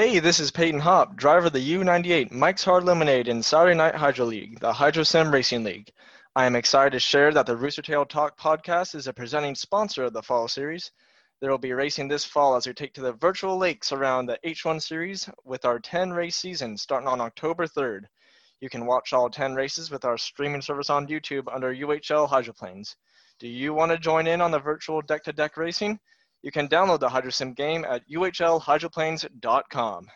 Hey, this is Peyton Hopp, driver of the U98 Mike's Hard Lemonade in Saturday Night Hydro League, the Hydro Sim Racing League. I am excited to share that the Roostertail Talk podcast is a presenting sponsor of the fall series. There will be racing this fall as we take to the virtual lakes around the H1 series with our 10 race season starting on October 3rd. You can watch all 10 races with our streaming service on YouTube under UHL Hydroplanes. Do you want to join in on the virtual deck to deck racing? You can download the HydroSim game at uhlhydroplanes.com.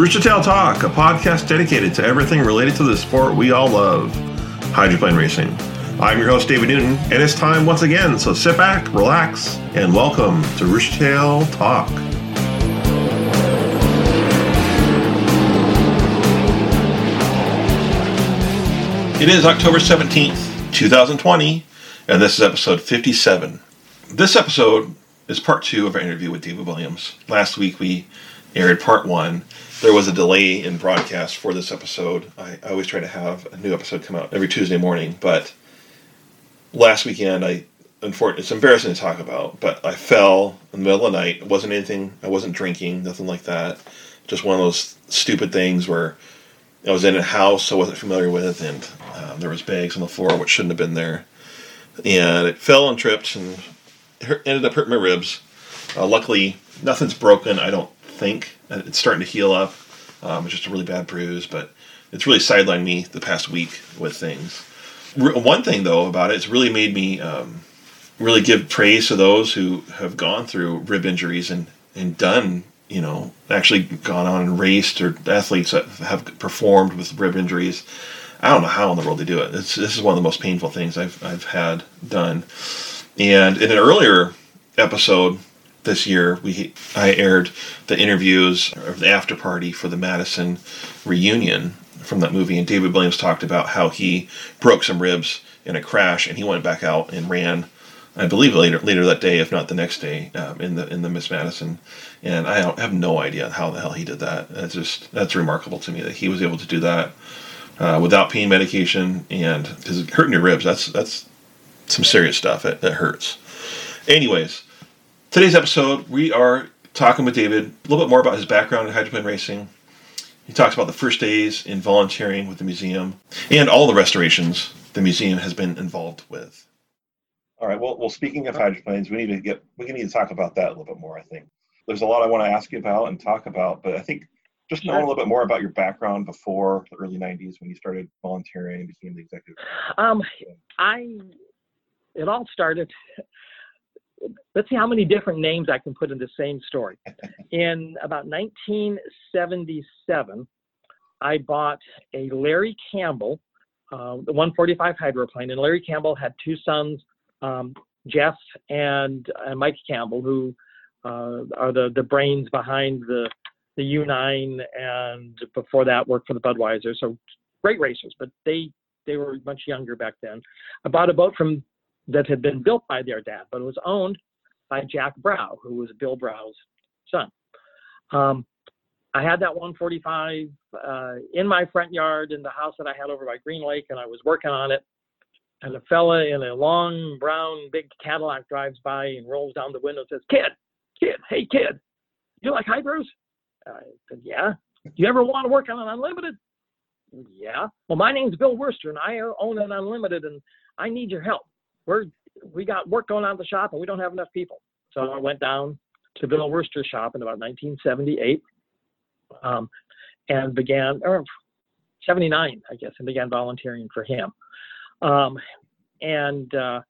Roostertail Talk, a podcast dedicated to everything related to the sport we all love, hydroplane racing. I'm your host, David Newton, and it's time once again, so sit back, relax, and welcome to Roostertail Talk. It is October 17th, 2020, and this is episode 57. This episode is part two of our interview with David Williams. Last week we aired part one there was a delay in broadcast for this episode. I, I always try to have a new episode come out every Tuesday morning, but last weekend I unfortunately it's embarrassing to talk about, but I fell in the middle of the night. It wasn't anything. I wasn't drinking, nothing like that. Just one of those stupid things where I was in a house I wasn't familiar with, and um, there was bags on the floor which shouldn't have been there, and it fell and tripped and ended up hurting my ribs. Uh, luckily, nothing's broken. I don't think it's starting to heal up. Um, it's just a really bad bruise, but it's really sidelined me the past week with things. One thing though about it, it's really made me um, really give praise to those who have gone through rib injuries and and done you know actually gone on and raced or athletes that have performed with rib injuries. I don't know how in the world they do it. It's, this is one of the most painful things I've I've had done. And in an earlier episode, this year we I aired the interviews of the after party for the Madison reunion from that movie, and David Williams talked about how he broke some ribs in a crash, and he went back out and ran. I believe later later that day, if not the next day, um, in the in the Miss Madison, and I have no idea how the hell he did that. That's just that's remarkable to me that he was able to do that uh, without pain medication and because hurting your ribs that's that's some serious stuff. It, it hurts. Anyways, Today's episode, we are talking with David a little bit more about his background in hydroplane racing. He talks about the first days in volunteering with the museum and all the restorations the museum has been involved with. All right. Well, well. Speaking of hydroplanes, we need to get we need to talk about that a little bit more. I think there's a lot I want to ask you about and talk about, but I think just knowing a little bit more about your background before the early '90s when you started volunteering and became the executive. Um, I it all started let's see how many different names I can put in the same story. In about 1977, I bought a Larry Campbell, uh, the 145 hydroplane, and Larry Campbell had two sons, um, Jeff and uh, Mike Campbell, who uh, are the the brains behind the the U9, and before that worked for the Budweiser. So great racers, but they they were much younger back then. I bought a boat from that had been built by their dad, but it was owned by Jack Brow, who was Bill Brow's son. Um, I had that 145 uh, in my front yard in the house that I had over by Green Lake, and I was working on it. And a fella in a long brown big Cadillac drives by and rolls down the window and says, "Kid, kid, hey kid, you like hydros?" I said, "Yeah." Do you ever want to work on an unlimited? Yeah. Well, my name's Bill Wurster, and I own an unlimited, and I need your help we're we got work going on at the shop and we don't have enough people. So I went down to Bill Wurster's shop in about 1978 um, and began, or 79, I guess, and began volunteering for him. Um, and uh,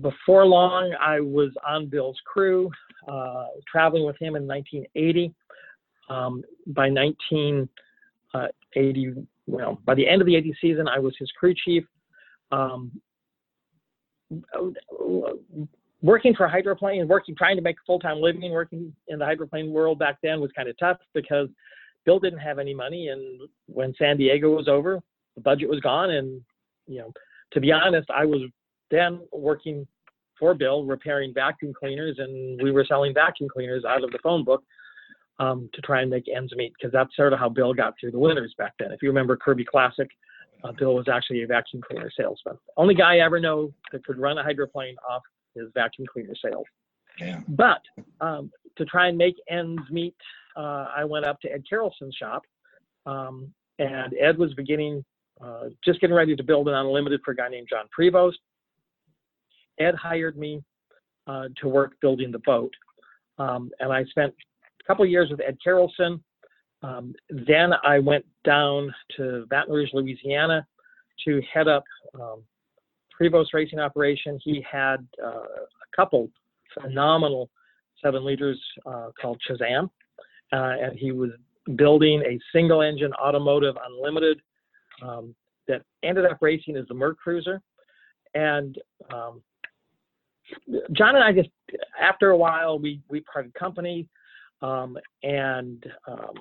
before long, I was on Bill's crew, uh, traveling with him in 1980. Um, by 1980, uh, well, by the end of the 80 season, I was his crew chief um, working for hydroplane and working trying to make a full-time living working in the hydroplane world back then was kind of tough because bill didn't have any money and when san diego was over the budget was gone and you know, to be honest, I was then working for Bill repairing vacuum cleaners, and we were selling vacuum cleaners out of the phone book um, to try and make ends meet because that's sort of how Bill got through the winters back then. If you remember Kirby Classic, uh, Bill was actually a vacuum cleaner salesman. Only guy I ever know that could run a hydroplane off his vacuum cleaner sales. Yeah. But um, to try and make ends meet, uh, I went up to Ed Karelsen's shop, um, and Ed was beginning, uh, just getting ready to build an unlimited for a guy named John Prevost. Ed hired me uh, to work building the boat, um, and I spent a couple of years with Ed Karelsen. Um, then I went down to Baton Rouge, Louisiana, to head up um, Prevost Racing Operation. He had uh, a couple phenomenal seven liters uh, called Shazam, uh, and he was building a single engine automotive unlimited um, that ended up racing as the MerCruiser. And um, John and I just, after a while, we, we parted company. Um, and um,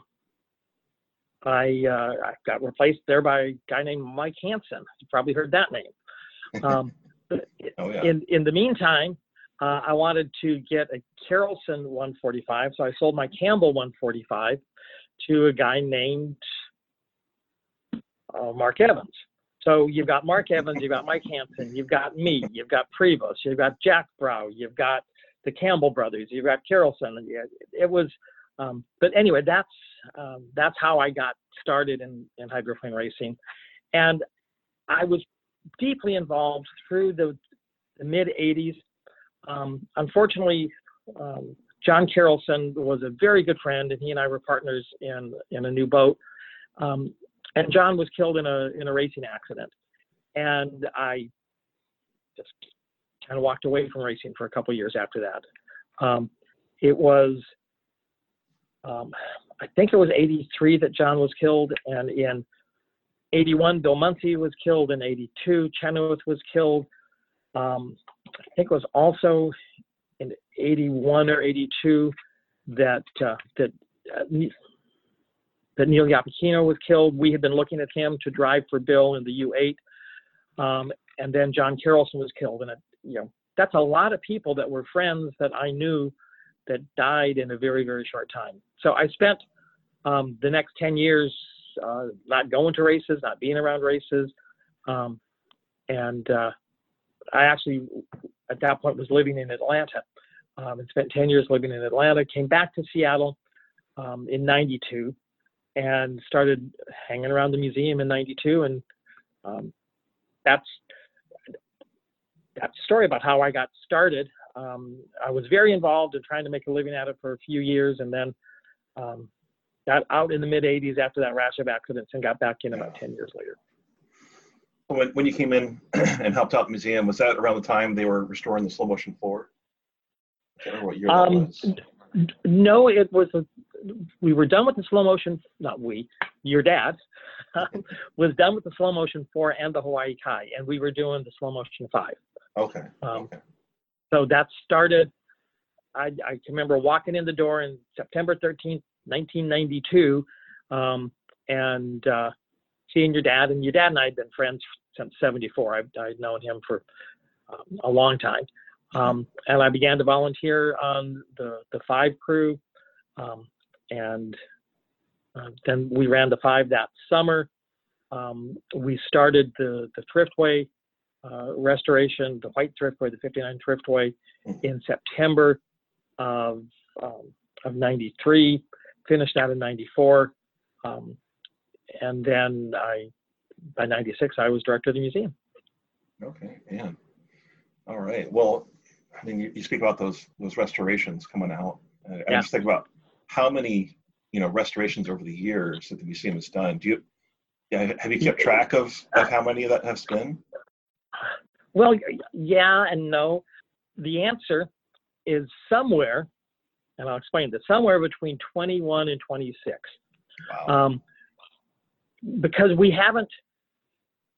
I, uh, I got replaced there by a guy named Mike Hansen. You probably heard that name. Um, Oh, yeah. in in the meantime, uh, I wanted to get a Karelsen 145, so I sold my Campbell 145 to a guy named uh, Mark Evans. So you've got Mark Evans, you've got Mike Hansen, you've got me, you've got Prevost, you've got Jack Brow, you've got the Campbell brothers, you've got Karelsen. yeah, It was, um, but anyway, that's um, that's how I got started in in hydroplane racing, and I was deeply involved through the, the mid 80s. Um, unfortunately, um, John Carrollson was a very good friend, and he and I were partners in in a new boat. Um, and John was killed in a in a racing accident, and I just kind of walked away from racing for a couple years after that. Um, it was, um, I think it was '83 that John was killed, and in 81, Bill Muncey was killed. In 82, Chenoweth was killed. Um, I think it was also in 81 or 82 that uh, that uh, that Neil Yapachino was killed. We had been looking at him to drive for Bill in the U8, um, and then John Carrollson was killed. And it, you know, that's a lot of people that were friends that I knew that died in a very very short time. So I spent um, the next 10 years uh, not going to races, not being around races. Um, and uh, I actually, at that point, was living in Atlanta um, and spent 10 years living in Atlanta. Came back to Seattle um, in 92 and started hanging around the museum in 92. And um, that's that's story about how I got started. Um, I was very involved in trying to make a living at it for a few years and then um, got out in the mid 80s after that rash of accidents and got back in about 10 years later. When, when you came in and helped out the museum, was that around the time they were restoring the Slo-mo-shun four? I can't remember what year Um, was. No, it was a, we were done with the slow motion, not we, your dad was done with the Slo-mo-shun four and the Hawaii Kai, and we were doing the Slo-mo-shun five. Okay. Um, okay. So that started, I, I can remember walking in the door in September 13th, 1992, um, and uh, seeing your dad. And your dad and I had been friends since 74. I've, I'd known him for um, a long time. Um, and I began to volunteer on the, the five crew. Um, and uh, then we ran the five that summer. Um, we started the, the Thriftway uh, restoration, the white Thriftway, the 59 Thriftway, in September of, um, of 93, finished that in 94. Um, and then I, by 96, I was director of the museum. Okay, man. All right. Well, I mean, you, you speak about those those restorations coming out. I, I just think about how many you know restorations over the years that the museum has done. Do you yeah, have you kept track of, of how many of that have been? Well, yeah and no. The answer is somewhere, and I'll explain this, somewhere between 21 and 26. Wow. Um, because we haven't,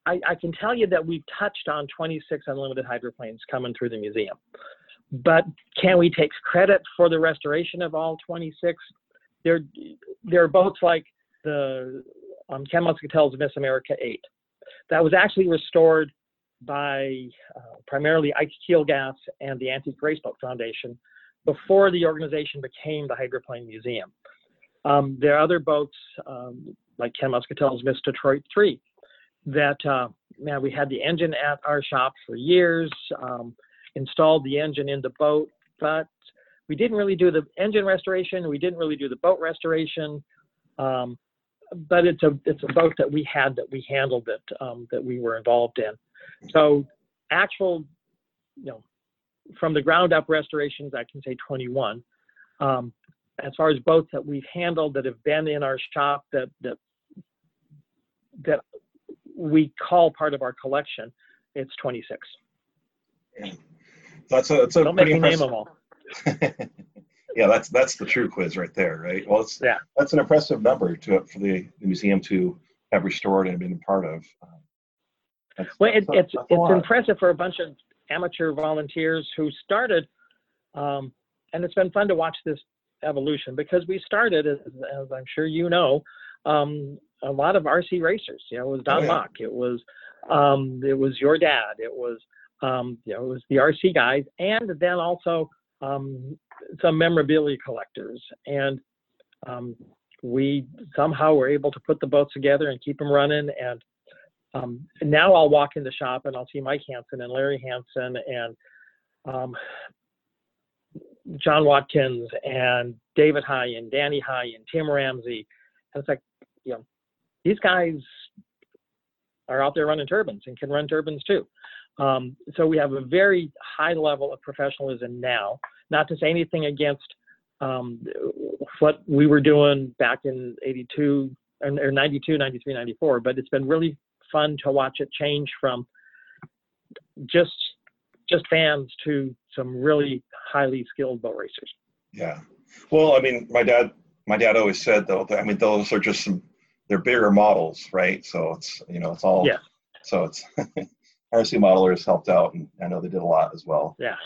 I, I can tell you that we've touched on 26 unlimited hydroplanes coming through the museum. But can we take credit for the restoration of all 26? They're, they're both like the um, Ken Muscatel's Miss America 8. that was actually restored by uh, primarily Ike Keelgass and the Antique Raceboat Foundation before the organization became the Hydroplane Museum. Um, there are other boats um, like Ken Muscatel's Miss Detroit 3 that, uh, man, we had the engine at our shop for years, um, installed the engine in the boat, but we didn't really do the engine restoration. We didn't really do the boat restoration. Um, but it's a it's a boat that we had that we handled that um, that we were involved in. So actual, you know, from the ground up restorations, I can say 21. Um, as far as boats that we've handled that have been in our shop that that that we call part of our collection, it's 26. That's a that's a Don't make pretty me name impressive. them all. yeah, that's that's the true quiz right there, right? Well, it's Yeah. that's an impressive number to for the, the museum to have restored and been a part of. Um, that's- Well, it, that's- it's a it's lot. impressive for a bunch of amateur volunteers who started, um, and it's been fun to watch this evolution because we started, as, as I'm sure you know, um, a lot of RC racers. You know, it was Don Oh, yeah. Mock, it was um, it was your dad, it was um, you know, it was the RC guys, and then also um, some memorabilia collectors, and um, we somehow were able to put the boats together and keep them running and um, now I'll walk in the shop and I'll see Mike Hansen and Larry Hansen and um, John Watkins and David High and Danny High and Tim Ramsey. And it's like, you know, these guys are out there running turbines and can run turbines too. Um, so we have a very high level of professionalism now. Not to say anything against um, what we were doing back in 82 or or 92, 93, 94, but it's been really fun to watch it change from just just fans to some really highly skilled boat racers. Yeah. Well, I mean, my dad, my dad always said though. That, I mean, those are just some. They're bigger models, right? So it's you know it's all. Yeah. So it's RC modelers helped out, and I know they did a lot as well. Yeah.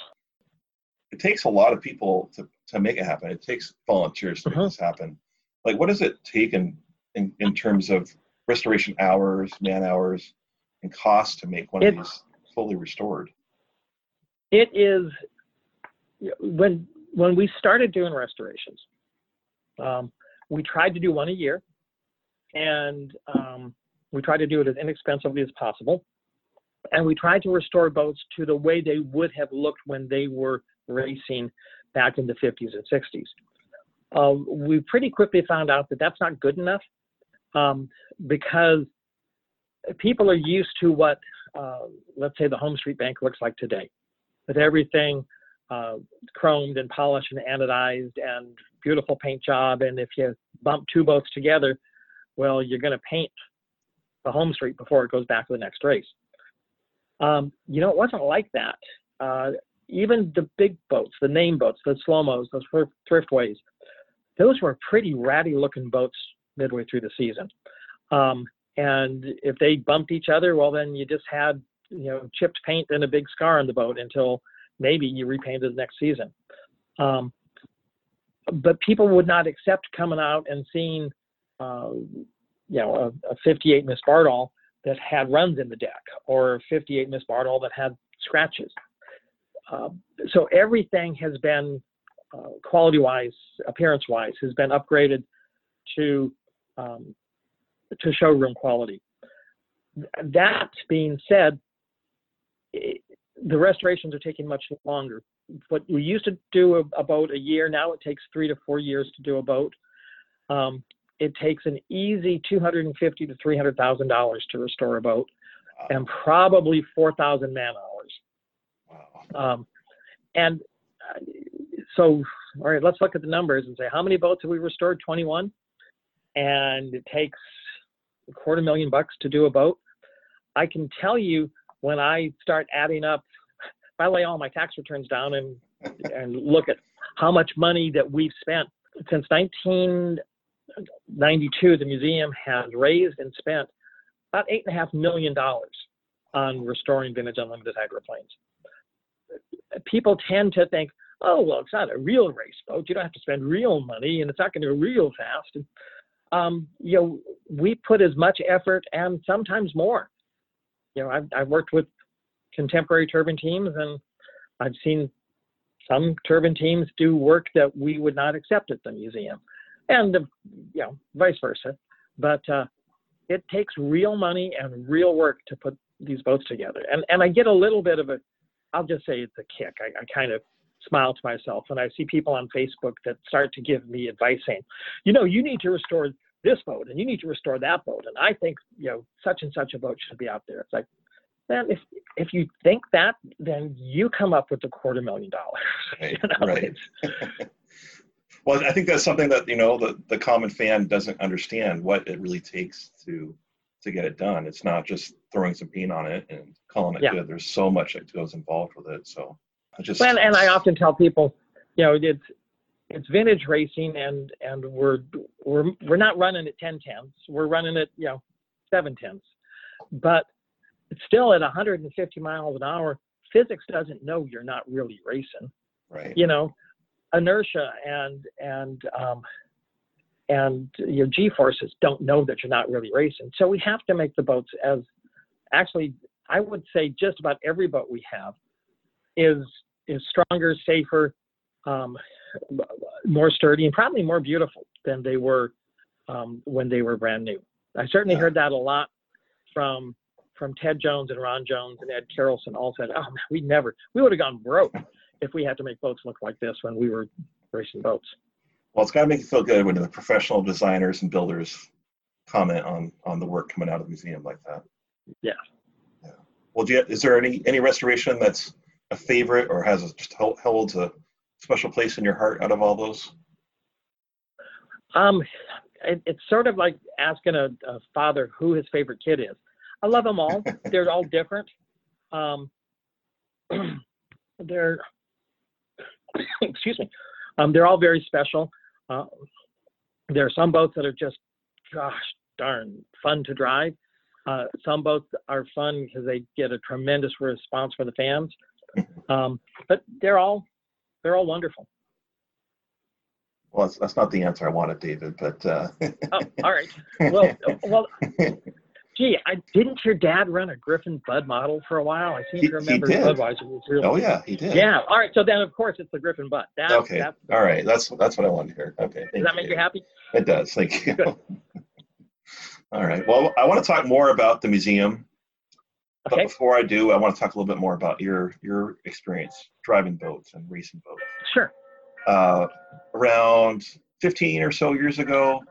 It takes a lot of people to to make it happen. It takes volunteers to make Mhm. this happen. Like, what does it take in in, in terms of restoration hours, man hours, and cost to make one of these fully restored? It is when when we started doing restorations, um, we tried to do one a year, and um, we tried to do it as inexpensively as possible. And we tried to restore boats to the way they would have looked when they were racing back in the 50s and 60s. Uh, we pretty quickly found out that that's not good enough um, because people are used to what, uh, let's say, the HomeStreet Bank looks like today, with everything uh, chromed and polished and anodized and beautiful paint job. And if you bump two boats together, well, you're going to paint the home street before it goes back to the next race. Um, you know, it wasn't like that. Uh, even the big boats, the name boats, the slow-mos, those thrift, thriftways, those were pretty ratty looking boats midway through the season. Um, and if they bumped each other, well, then you just had, you know, chipped paint and a big scar on the boat until maybe you repainted the next season. Um, but people would not accept coming out and seeing, uh, you know, a, a 58 Miss Bardahl that had runs in the deck or a 58 Miss Bardahl that had scratches. Uh, so everything has been uh, quality-wise, appearance-wise, has been upgraded to um, to showroom quality. That being said, it, the restorations are taking much longer. What we used to do a, a boat a year, now it takes three to four years to do a boat. Um, it takes an easy two hundred and fifty to three hundred thousand dollars to restore a boat, and probably four thousand man hours. Wow. Um, and uh, so, all right, let's look at the numbers and say how many boats have we restored? 21. And it takes a quarter million bucks to do a boat. I can tell you when I start adding up, if I lay all my tax returns down and and look at how much money that we've spent since 1992, the museum has raised and spent about eight and a half million dollars on restoring vintage unlimited hydroplanes people tend to think, oh, well, it's not a real race boat. You don't have to spend real money and it's not going to go real fast. And, um, you know, we put as much effort and sometimes more you know, I've, I've worked with contemporary turbine teams, and I've seen some turbine teams do work that we would not accept at the museum, and you know, vice versa. But uh, it takes real money and real work to put these boats together, and and I get a little bit of a, I'll just say it's a kick. I, I kind of smile to myself when I see people on Facebook that start to give me advice saying, you know, you need to restore this boat and you need to restore that boat, and I think you know such and such a boat should be out there. It's like then if if you think that, then you come up with a quarter million dollars. Right. you know? right. well, I think that's something that you know the the common fan doesn't understand what it really takes to to get it done. It's not just throwing some paint on it and calling it yeah. good. There's so much that goes involved with it. So I just well, and I often tell people, you know, it's it's vintage racing and and we're we're we're not running at 10 tenths. We're running at you know seven tenths. But it's still at 150 miles an hour, physics doesn't know you're not really racing. Right. You know, inertia and and um, and your G forces don't know that you're not really racing. So we have to make the boats as actually I would say just about every boat we have is is stronger, safer, um, more sturdy, and probably more beautiful than they were um, when they were brand new. I certainly yeah. heard that a lot from from Ted Jones and Ron Jones and Ed Karelsen all said, "Oh, man, we never, we would have gone broke if we had to make boats look like this when we were racing boats." Well, it's got to make you feel good when the professional designers and builders comment on on the work coming out of the museum like that. Yeah. Yeah. Well, you, is there any any restoration that's a favorite or has a, just holds a special place in your heart out of all those? Um, it, it's sort of like asking a, a father who his favorite kid is. I love them all. they're all different. Um, they're excuse me. Um, they're all very special. Uh, there are some boats that are just, gosh darn, fun to drive. Uh, some boats are fun because they get a tremendous response from the fans. Um, but they're all they're all wonderful. Well, that's, that's not the answer I wanted, David. But uh... oh, all right. Well, well, Gee, I didn't your dad run a Griffon Bud model for a while? I seem he, to remember Budweiser was really. Oh yeah, he did. Yeah. All right. So then, of course, it's the Griffon Bud. Okay. That's All right. That's that's what I wanted to hear. Okay. Does that make you happy? It does. Thank you. All right. Well, I want to talk more about the museum. Okay. But before I do, I want to talk a little bit more about your your experience driving boats and racing boats. Sure. Uh, around 15 or so years ago,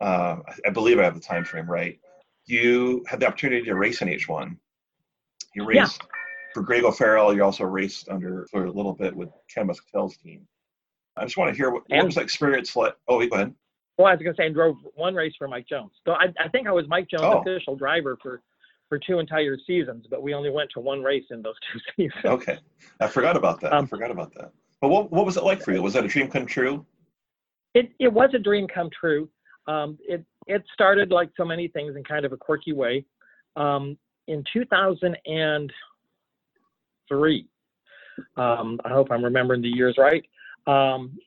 uh, I believe I have the time frame right you had the opportunity to race in H1. You raced yeah. for Greg O'Farrell. You also raced under for a little bit with Ken Muscatel's team. I just want to hear what, what was the experience like. Oh, go ahead. Well, I was going to say, I drove one race for Mike Jones. So I, I think I was Mike Jones' oh. official driver for, for two entire seasons, but we only went to one race in those two seasons. Okay. I forgot about that. Um, I forgot about that. But what, what was it like for you? Was that a dream come true? It, it was a dream come true. Um, it, it started like so many things in kind of a quirky way. Um, in 2003, um, I hope I'm remembering the years right. Um,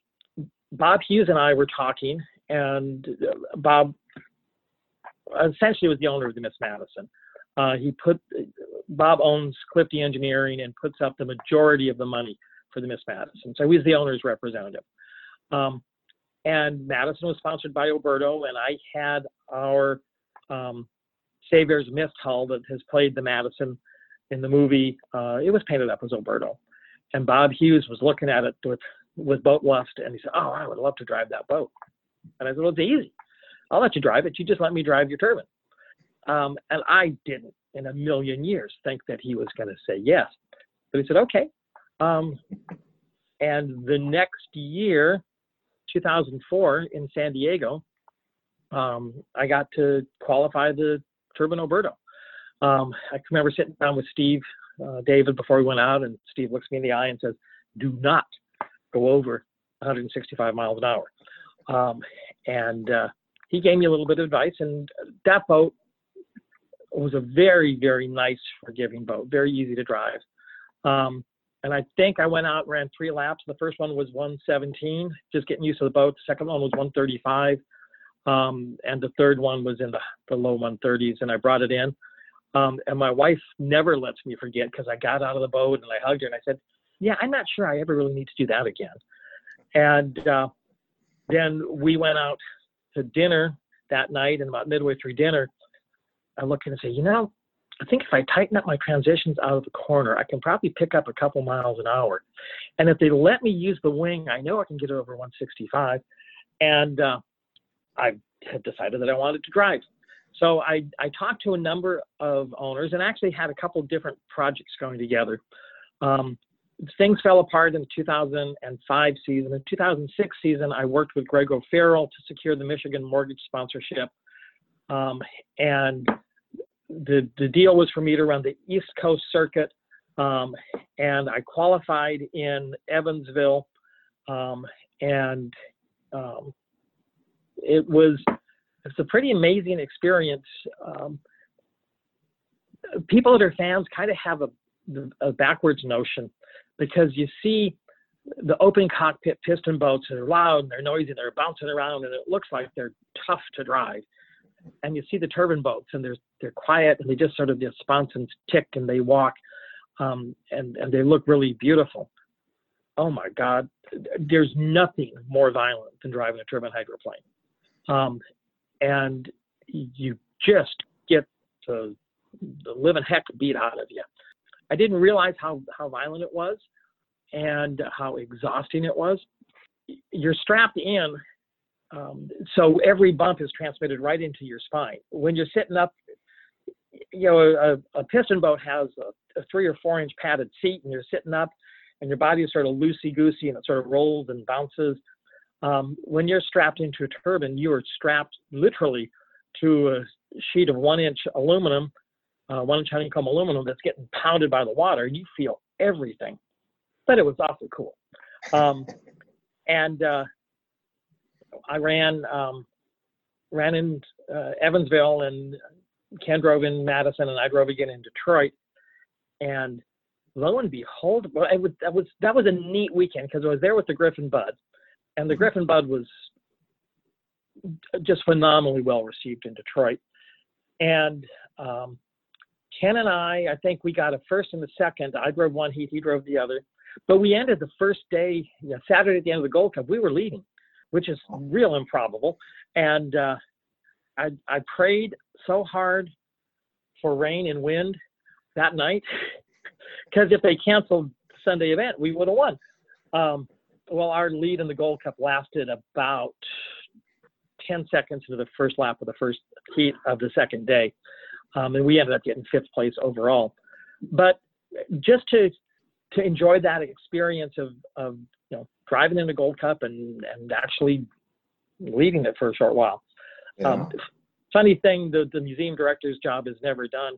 Bob Hughes and I were talking, and Bob essentially was the owner of the Miss Madison. Uh, he put Bob owns Clifty Engineering and puts up the majority of the money for the Miss Madison. So he's the owner's representative. Um, and Madison was sponsored by Oberto, and I had our um, Savior's Mist hull that has played the Madison in the movie. Uh, it was painted up as Oberto, and Bob Hughes was looking at it with with boat lust, and he said, "Oh, I would love to drive that boat." And I said, "Well, it's easy. I'll let you drive it. You just let me drive your turbine." Um, and I didn't, in a million years, think that he was going to say yes, but he said, "Okay." Um, and the next year, 2004 in San Diego, um, I got to qualify the Turbine Oberto. Um, I remember sitting down with Steve uh, David before we went out, and Steve looks me in the eye and says, "Do not go over 165 miles an hour." Um, and uh, he gave me a little bit of advice, and that boat was a very, very nice, forgiving boat, very easy to drive. Um, and I think I went out ran three laps. The first one was 117, just getting used to the boat. The second one was 135, um, and the third one was in the, the low 130s. And I brought it in. Um, and my wife never lets me forget because I got out of the boat and I hugged her and I said, "Yeah, I'm not sure I ever really need to do that again." And uh, then we went out to dinner that night, and about midway through dinner, I look and say, "You know, I think if I tighten up my transitions out of the corner, I can probably pick up a couple miles an hour. And if they let me use the wing, I know I can get it over 165." And uh, I had decided that I wanted to drive. So I, I talked to a number of owners and actually had a couple different projects going together. Um, things fell apart in the 2005 season. In 2006 season, I worked with Greg O'Farrell to secure the Michigan mortgage sponsorship. Um, and the, the deal was for me to run the East Coast circuit. Um, and I qualified in Evansville. Um, and um, it was it's a pretty amazing experience. Um, people that are fans kind of have a, a backwards notion because you see the open cockpit piston boats are loud and they're noisy and they're bouncing around and it looks like they're tough to drive. And you see the turbine boats and they're they're quiet and they just sort of bounce and tick and they walk um, and and they look really beautiful. Oh my God, there's nothing more violent than driving a turbine hydroplane. Um, and you just get the, the living heck beat out of you. I didn't realize how, how violent it was and how exhausting it was. You're strapped in, um, so every bump is transmitted right into your spine. When you're sitting up, you know, a, a piston boat has a, a, three or four inch padded seat, and you're sitting up, and your body is sort of loosey goosey, and it sort of rolls and bounces. Um, when you're strapped into a turbine, you are strapped literally to a sheet of one inch aluminum, uh, one inch honeycomb aluminum that's getting pounded by the water. You feel everything. But it was awfully cool. Um, and uh, I ran um, ran in uh, Evansville, and Ken drove in Madison, and I drove again in Detroit. And lo and behold, well, was, that was that was a neat weekend because I was there with the Griffon Bud, and the. Griffon Bud was just phenomenally well received in Detroit. And um, Ken and I, I think we got a first and a second. I drove one heat, he drove the other. But we ended the first day, you know, Saturday at the end of the Gold Cup, we were leading, which is real improbable. And uh, I, I prayed so hard for rain and wind that night because if they canceled Sunday event, we would have won. Um, well, our lead in the Gold Cup lasted about 10 seconds into the first lap of the first heat of the second day. Um, and we ended up getting fifth place overall. But just to to enjoy that experience of, of you know driving in the Gold Cup and and actually leading it for a short while. Yeah. Um, funny thing, the, the museum director's job is never done.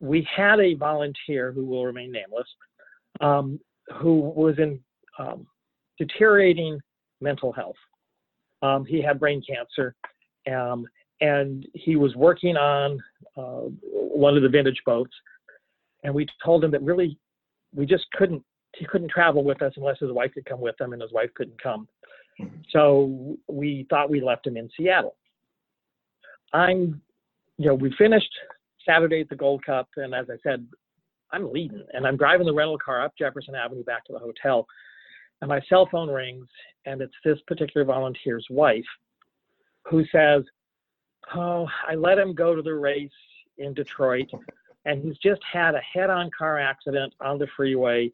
We had a volunteer who will remain nameless, um, who was in um, deteriorating mental health. Um, he had brain cancer, um, and he was working on uh, one of the vintage boats. And we told him that really, we just couldn't. He couldn't travel with us unless his wife could come with him, and his wife couldn't come. Mm-hmm. So we thought we left him in Seattle. I'm, you know, we finished Saturday at the Gold Cup, and as I said, I'm leading, and I'm driving the rental car up Jefferson Avenue back to the hotel and my cell phone rings, and it's this particular volunteer's wife who says, Oh, I let him go to the race in Detroit, and he's just had a head on car accident on the freeway,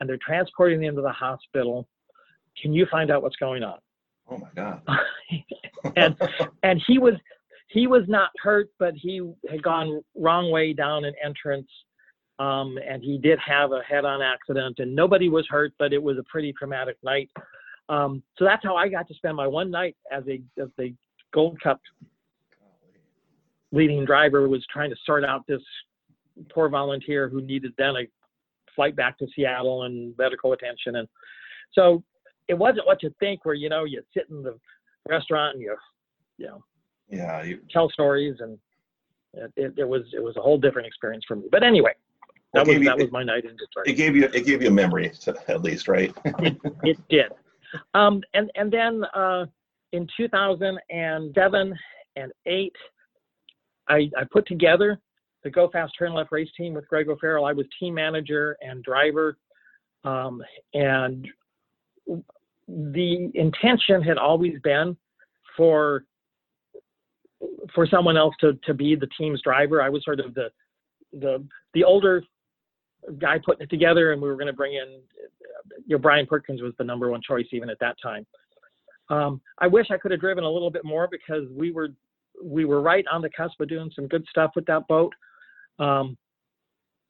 and they're transporting him to the hospital. Can you find out what's going on? Oh my God. and and he was he was not hurt, but he had gone wrong way down an entrance um, and he did have a head-on accident, and nobody was hurt, but it was a pretty traumatic night. Um, so that's how I got to spend my one night as a as the Gold Cup leading driver was trying to sort out this poor volunteer who needed then a flight back to Seattle and medical attention, and so it wasn't what you think, where you know you sit in the restaurant and you you know yeah you... tell stories and it, it, it was it was a whole different experience for me. But anyway, that was you, that was my night in Detroit. It gave you it gave you a memory at least, right? it, it did. Um, and and then uh, in 2007 and eight, I, I put together the Go Fast Turn Left race team with Greg O'Farrell. I was team manager and driver, um, and the intention had always been for for someone else to to be the team's driver. I was sort of the the the older guy putting it together, and we were going to bring in you know Brian Perkins was the number one choice even at that time. Um, I wish I could have driven a little bit more because we were we were right on the cusp of doing some good stuff with that boat. Um,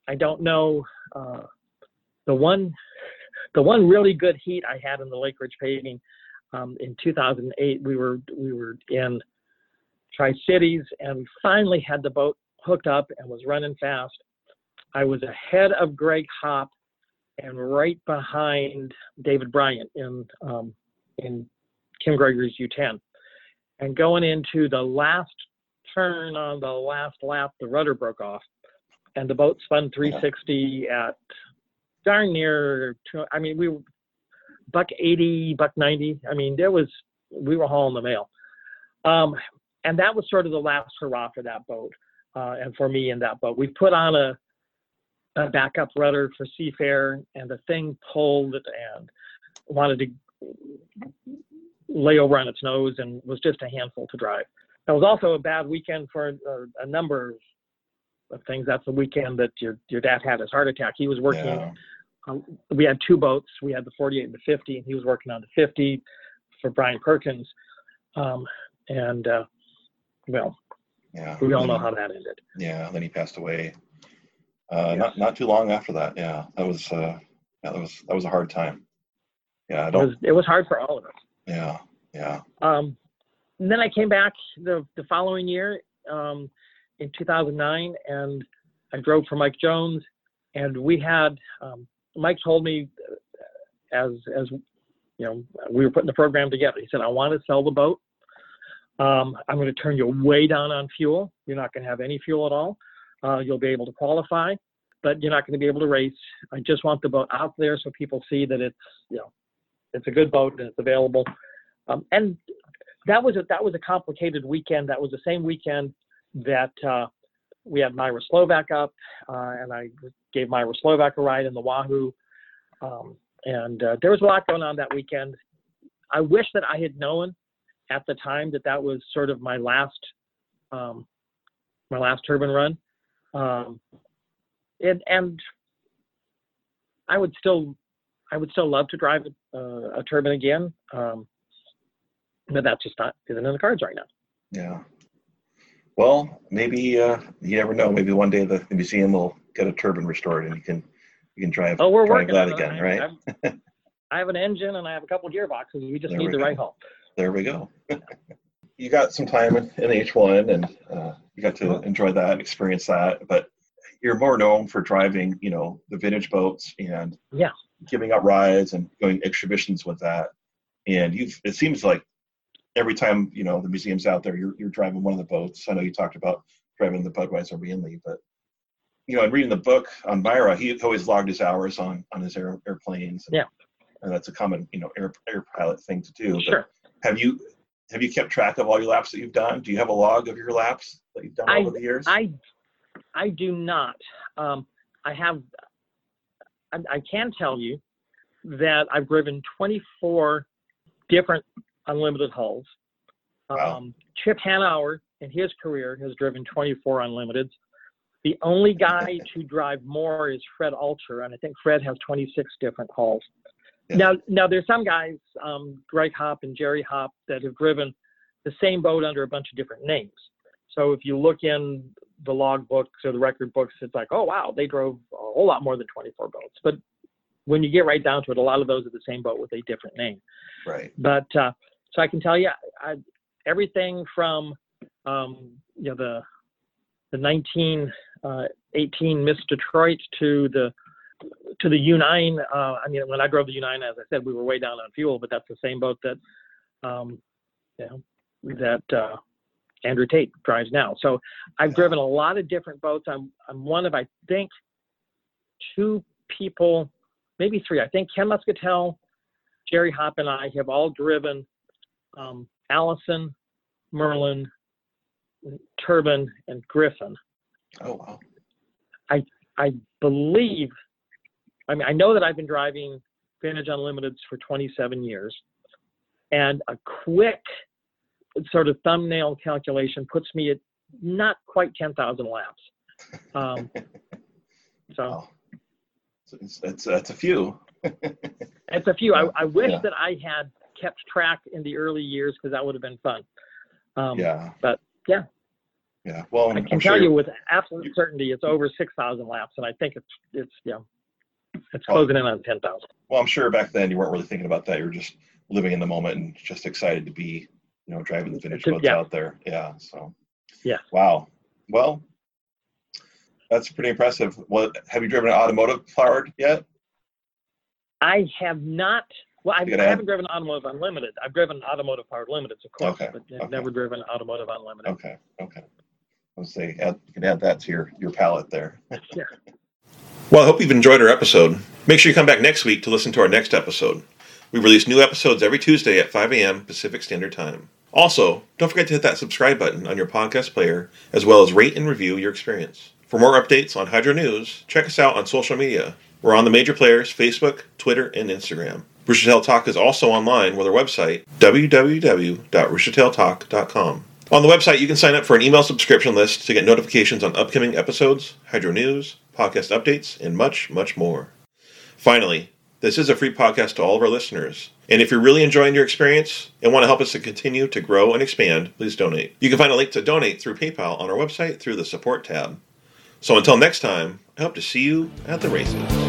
I don't know uh, the one the one really good heat I had in the Lake Ridge paving um, in 2008. We were we were in Tri Cities and we finally had the boat hooked up and was running fast. I was ahead of Greg Hopp and right behind David Bryant in um, in Kim Gregory's U10. And going into the last turn on the last lap, the rudder broke off, and the boat spun 360 at darn near. I mean, we were buck 80, buck 90. I mean, there was we were hauling the mail. Um, and that was sort of the last hurrah for that boat uh, and for me in that boat. We put on a, a backup rudder for Seafair, and the thing pulled and wanted to lay over on its nose and was just a handful to drive. That was also a bad weekend for a, a number of things. That's the weekend that your your dad had his heart attack. He was working. Yeah. Um, we had two boats. We had the 48 and the 50, and he was working on the 50 for Brian Perkins. Um, and uh, well, yeah, we all know how that ended. Yeah, then he passed away. Uh, Not not too long after that. Yeah, that was uh, yeah, that was that was a hard time. Yeah, I don't. It was, it was hard for all of us. Yeah, yeah. Um, and then I came back the the following year um, in 2009, and I drove for Mike Jones, and we had um, Mike told me uh, as as you know we were putting the program together. He said, "I want to sell the boat. Um, I'm going to turn you way down on fuel. You're not going to have any fuel at all. Uh, you'll be able to qualify, but you're not going to be able to race. I just want the boat out there so people see that it's you know it's a good boat and it's available. Um, and that was a that was a complicated weekend. That was the same weekend that uh, we had Mira Slovak up, uh, and I gave Mira Slovak a ride in the Wahoo. Um, and uh, there was a lot going on that weekend. I wish that I had known at the time that that was sort of my last um, my last turbine run. Um, and, and I would still I would still love to drive a, uh, a turbine again, um, but that's just not isn't in the cards right now. Yeah. Well, maybe uh, you never know. Maybe one day the, the, museum will get a turbine restored, and you can you can drive. Oh, we're drive working that on again, it. right? I have an engine and I have a couple gearboxes. We just There need we the go. right hull. There we go. you got some time in, in H1, and uh, you got to enjoy that and experience that. But you're more known for driving, you know, the vintage boats and Yeah. giving out rides and going exhibitions with that. And you've it seems like every time you know the museum's out there, you're you're driving one of the boats. I know you talked about driving the Budweiser Rienli, but you know, and reading the book on Mira, he always logged his hours on on his air, airplanes. And, Yeah. and that's a common you know air air pilot thing to do. But Sure. Have you have you kept track of all your laps that you've done? Do you have a log of your laps that you've done I- over the years? I I do not. Um, I have. I, I can tell you that I've driven 24 different unlimited hulls. Wow. Um, Chip Hanauer in his career has driven 24 unlimiteds. The only guy to drive more is Fred Alter, and I think Fred has 26 different hulls. Yeah. Now, now there's some guys, um, Greg Hopp and Jerry Hopp, that have driven the same boat under a bunch of different names. So if you look in the log books or the record books, it's like, oh wow, they drove a whole lot more than 24 boats. But when you get right down to it, a lot of those are the same boat with a different name. right. But uh, so I can tell you, I, everything from um, you know the the 1918 Miss Detroit to the to the U9. Uh, I mean, when I drove the U9, as I said, we were way down on fuel, but that's the same boat that um, you know that uh, Andrew Tate drives now. So I've driven a lot of different boats. I'm I'm one of I think two people, maybe three. I think Ken Muscatel, Jerry Hopp, and I have all driven um, Allison, Merlin, Turbin, and Griffon. Oh wow. I I believe, I mean, I know that I've been driving vintage Unlimiteds for 27 years, and a quick sort of thumbnail calculation puts me at not quite 10,000 laps. Um, so Wow. It's, it's, it's a few. it's a few. I, I wish Yeah. that I had kept track in the early years because that would have been fun. Um, yeah. but, yeah. Yeah. Well, I I'm, can I'm tell sure you with absolute certainty it's over 6,000 laps, and I think it's it's yeah, it's Oh. closing in on 10,000. Well, I'm sure back then you weren't really thinking about that. You were just living in the moment and just excited to be, you know, driving the vintage boats yeah. out there. Yeah. So. Yeah. Wow. Well, that's pretty impressive. What have you driven an automotive powered yet? I have not. Well, I, You gotta I haven't driven automotive unlimited. I've driven an automotive powered limiteds, of course, Okay, but I've okay. never driven an automotive unlimited. Okay. Okay. Let's say add, you can add that to your your palette there. Yeah. Well, I hope you've enjoyed our episode. Make sure you come back next week to listen to our next episode. We release new episodes every Tuesday at 5 a.m. Pacific Standard Time. Also, don't forget to hit that subscribe button on your podcast player, as well as rate and review your experience. For more updates on Hydro News, check us out on social media. We're on the major players Facebook, Twitter, and Instagram. Roostertail Talk is also online with our website, www.roostertailtalk.com. On the website, you can sign up for an email subscription list to get notifications on upcoming episodes, Hydro News, podcast updates, and much, much more. Finally, this is a free podcast to all of our listeners. And if you're really enjoying your experience and want to help us to continue to grow and expand, please donate. You can find a link to donate through PayPal on our website through the support tab. So until next time, I hope to see you at the races.